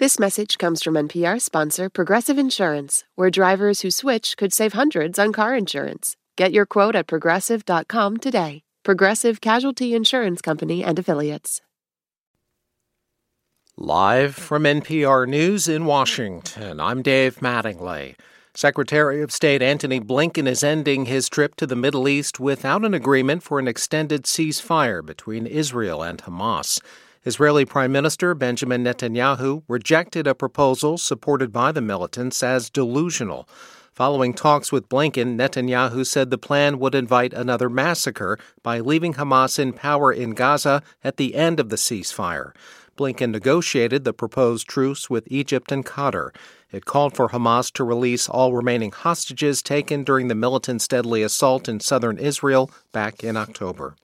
This message comes from NPR sponsor Progressive Insurance, where drivers who switch could save hundreds on car insurance. Get your quote at progressive.com today. Progressive Casualty Insurance Company and Affiliates. Live from NPR News in Washington, I'm Dave Mattingly. Secretary of State Antony Blinken is ending his trip to the Middle East without an agreement for an extended ceasefire between Israel and Hamas. Israeli Prime Minister Benjamin Netanyahu rejected a proposal supported by the militants as delusional. Following talks with Blinken, Netanyahu said the plan would invite another massacre by leaving Hamas in power in Gaza at the end of the ceasefire. Blinken negotiated the proposed truce with Egypt and Qatar. It called for Hamas to release all remaining hostages taken during the militants' deadly assault in southern Israel back in October.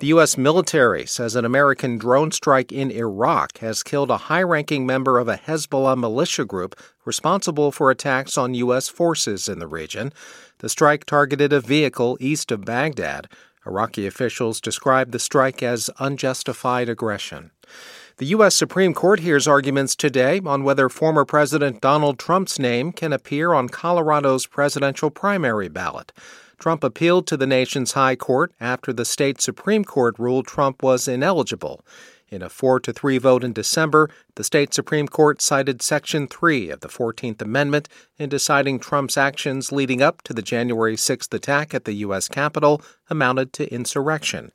The U.S. military says an American drone strike in Iraq has killed a high ranking member of a Hezbollah militia group responsible for attacks on U.S. forces in the region. The strike targeted a vehicle east of Baghdad. Iraqi officials described the strike as unjustified aggression. The U.S. Supreme Court hears arguments today on whether former President Donald Trump's name can appear on Colorado's presidential primary ballot. Trump appealed to the nation's high court after the state Supreme Court ruled Trump was ineligible. In a 4 to 3 vote in December, the state Supreme Court cited Section 3 of the 14th Amendment in deciding Trump's actions leading up to the January 6th attack at the U.S. Capitol amounted to insurrection.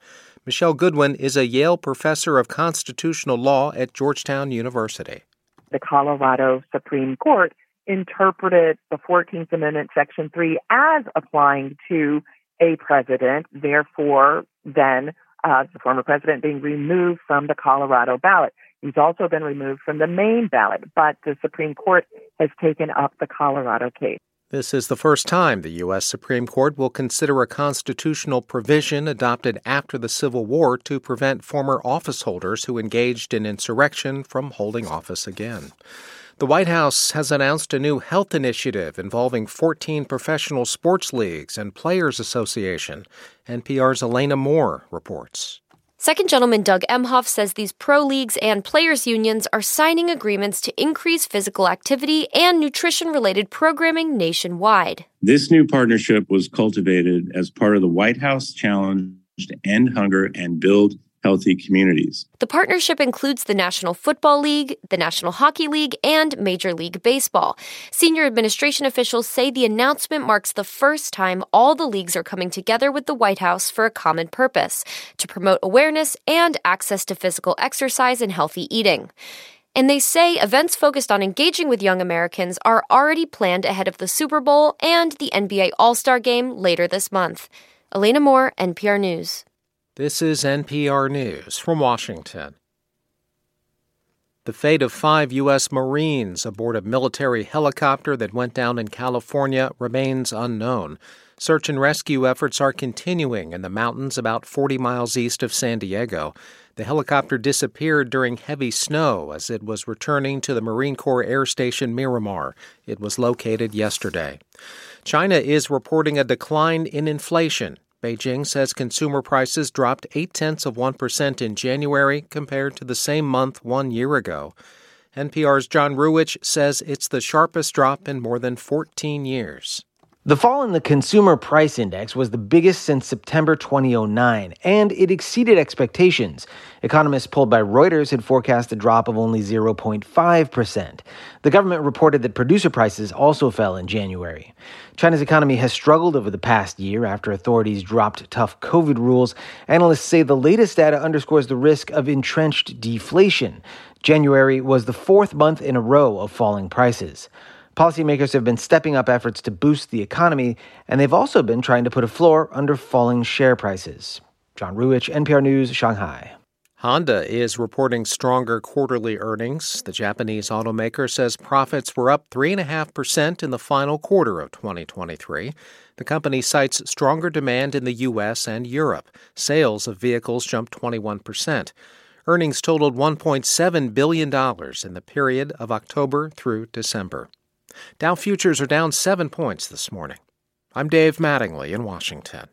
Michele Goodwin is a Yale professor of constitutional law at Georgetown University. The Colorado Supreme Court interpreted the 14th Amendment, Section 3, as applying to a president, therefore, then uh, the former president being removed from the Colorado ballot. He's also been removed from the Maine ballot, but the Supreme Court has taken up the Colorado case. This is the first time the U.S. Supreme Court will consider a constitutional provision adopted after the Civil War to prevent former office holders who engaged in insurrection from holding office again. The White House has announced a new health initiative involving 14 professional sports leagues and Players Association. NPR's Elena Moore reports. Second Gentleman Doug Emhoff says these pro leagues and players' unions are signing agreements to increase physical activity and nutrition related programming nationwide. This new partnership was cultivated as part of the White House Challenge to End Hunger and Build healthy communities. The partnership includes the National Football League, the National Hockey League, and Major League Baseball. Senior administration officials say the announcement marks the first time all the leagues are coming together with the White House for a common purpose to promote awareness and access to physical exercise and healthy eating. And they say events focused on engaging with young Americans are already planned ahead of the Super Bowl and the NBA All Star game later this month. Elena Moore, NPR News. This is NPR News from Washington. The fate of five U.S. Marines aboard a military helicopter that went down in California remains unknown. Search and rescue efforts are continuing in the mountains about 40 miles east of San Diego. The helicopter disappeared during heavy snow as it was returning to the Marine Corps Air Station Miramar. It was located yesterday. China is reporting a decline in inflation Beijing says consumer prices dropped 8 tenths of 1% in January compared to the same month one year ago. NPR's John Ruwitch says it's the sharpest drop in more than 14 years. The fall in the consumer price index was the biggest since September 2009, and it exceeded expectations. Economists polled by Reuters had forecast a drop of only 0.5%. The government reported that producer prices also fell in January. China's economy has struggled over the past year after authorities dropped tough COVID rules. Analysts say the latest data underscores the risk of entrenched deflation. January was the fourth month in a row of falling prices. Policymakers have been stepping up efforts to boost the economy, and they've also been trying to put a floor under falling share prices. John Ruwitch, NPR News, Shanghai. Honda is reporting stronger quarterly earnings. The Japanese automaker says profits were up 3.5% in the final quarter of 2023. The company cites stronger demand in the U.S. and Europe. Sales of vehicles jumped 21%. Earnings totaled $1.7 billion in the period of October through December. Dow futures are down seven points this morning. I'm Dave Mattingly in Washington.